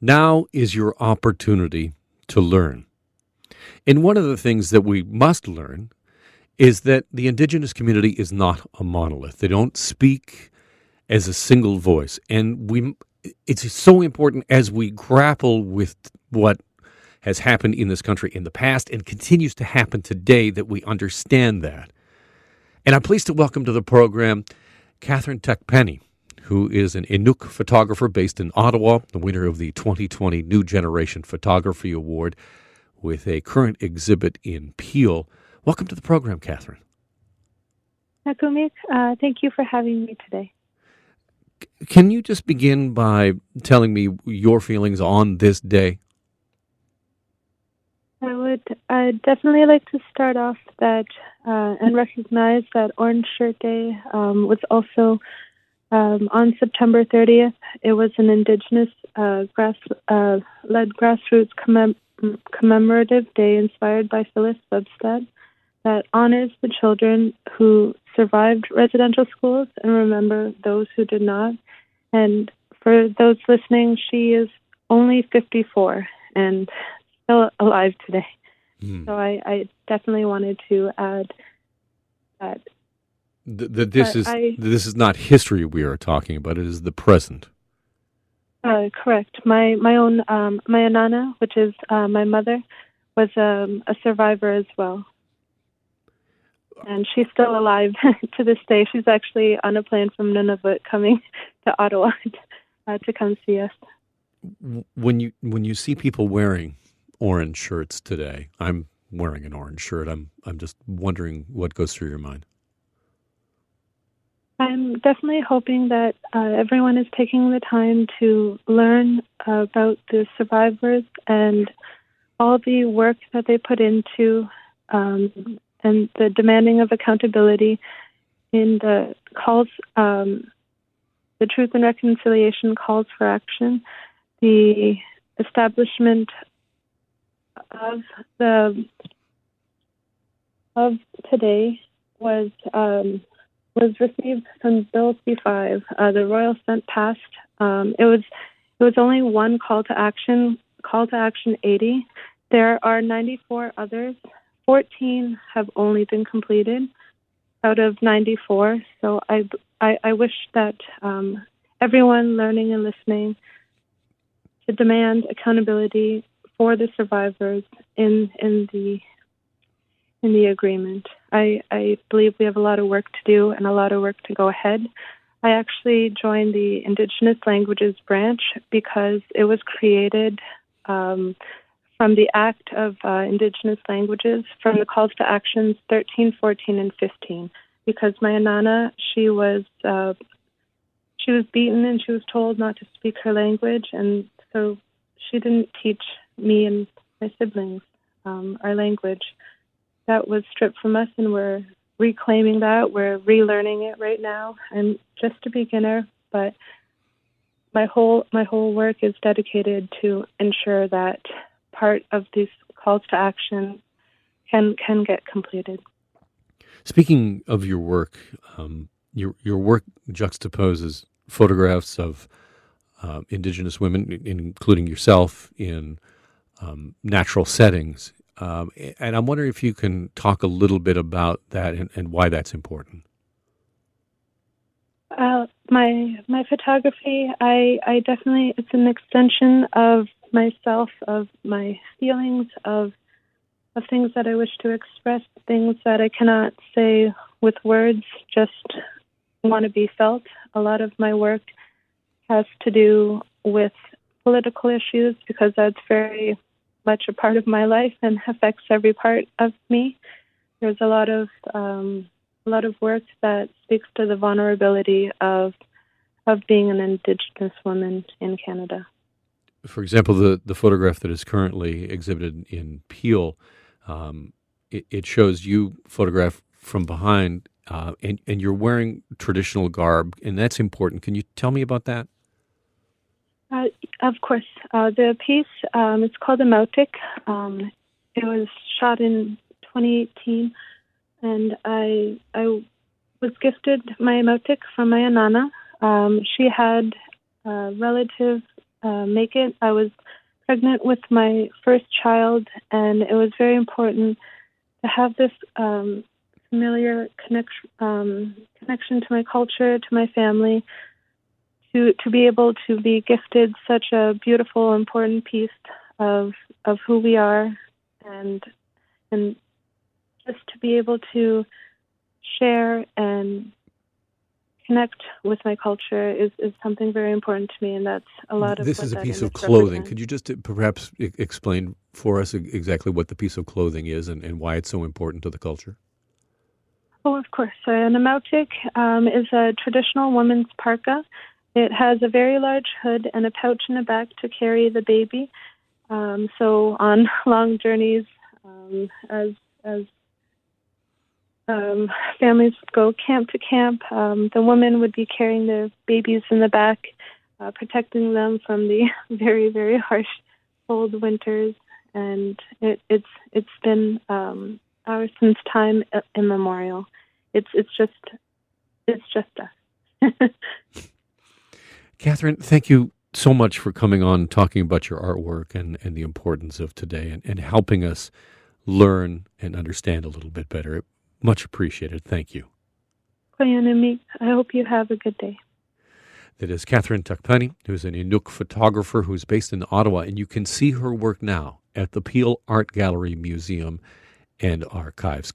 Now is your opportunity to learn. And one of the things that we must learn is that the indigenous community is not a monolith. They don't speak as a single voice. And we it's so important as we grapple with what has happened in this country in the past and continues to happen today that we understand that. And I'm pleased to welcome to the program Katherine Takpannie who is an Inuk photographer based in Ottawa, the winner of the 2020 New Generation Photography Award, with a current exhibit in Peel. Welcome to the program, Katherine. Nakurmiik, uh, thank you for having me today. Can you just begin by telling me your feelings on this day? I would I'd definitely like to start off that uh, and recognize that Orange Shirt Day um, was also um, on September 30th, it was an Indigenous uh, grass, uh, led grassroots commem- commemorative day inspired by Phyllis Webstad that honors the children who survived residential schools and remember those who did not. And for those listening, she is only 54 and still alive today. Mm. So I, I definitely wanted to add that that this is I, this is not history we are talking about. It is the present. Uh, correct. My my own um, my nana, which is uh, my mother, was um, a survivor as well, and she's still alive to this day. She's actually on a plane from Nunavut coming to Ottawa uh, to come see us. When you when you see people wearing orange shirts today, I'm wearing an orange shirt. I'm I'm just wondering what goes through your mind. I'm definitely hoping that uh, everyone is taking the time to learn about the survivors and all the work that they put into um, and the demanding of accountability in the calls, um, the Truth and Reconciliation calls for action, the establishment of the of today was um, was received from Bill C5. Uh, the Royal Assent passed. Um, it was it was only one call to action, call to action 80. There are 94 others. 14 have only been completed out of 94. So I I, I wish that um, everyone learning and listening to demand accountability for the survivors in in the in the agreement. I, I believe we have a lot of work to do and a lot of work to go ahead. I actually joined the Indigenous Languages branch because it was created um, from the Act of uh, Indigenous Languages from the calls to actions 13, 14, and 15. Because my Anana, she was uh, she was beaten and she was told not to speak her language, and so she didn't teach me and my siblings um, our language that was stripped from us, and we're reclaiming that. We're relearning it right now. I'm just a beginner, but my whole my whole work is dedicated to ensure that part of these calls to action can can get completed. Speaking of your work, um, your your work juxtaposes photographs of uh, Indigenous women, including yourself, in um, natural settings um, and I'm wondering if you can talk a little bit about that and, and why that's important. Uh, my my photography, I I definitely it's an extension of myself, of my feelings, of of things that I wish to express, things that I cannot say with words, just want to be felt. A lot of my work has to do with political issues because that's very much a part of my life and affects every part of me. There's a lot of um, a lot of work that speaks to the vulnerability of of being an Indigenous woman in Canada. For example, the the photograph that is currently exhibited in Peel, um, it, it, shows you photographed from behind, uh, and and you're wearing traditional garb, and that's important. Can you tell me about that? Uh, of course. Uh, the piece, um, it's called Mautik. Um, it was shot in 2018, and I I was gifted my Mautik from my Anana. Um, she had a relative uh, make it. I was pregnant with my first child, and it was very important to have this um, familiar um, connection to my culture, to my family, to to be able to be gifted such a beautiful, important piece of of who we are, and and just to be able to share and connect with my culture is, is something very important to me, and that's a lot of. This is a piece of clothing. Could you just uh, perhaps explain for us exactly what the piece of clothing is and, and why it's so important to the culture? Oh, of course. So an um, is a traditional woman's parka. It has a very large hood and a pouch in the back to carry the baby. Um, so on long journeys, um, as as um, families go camp to camp, um, the women would be carrying their babies in the back, uh, protecting them from the very very harsh cold winters. And it, it's it's been um, ours since time immemorial. It's it's just it's just us. Katherine, thank you so much for coming on, talking about your artwork and, and the importance of today and, and helping us learn and understand a little bit better. Much appreciated. Thank you. I hope you have a good day. That is Katherine Takpannie, who's an Inuk photographer who's based in Ottawa, and you can see her work now at the Peel Art Gallery Museum and Archives.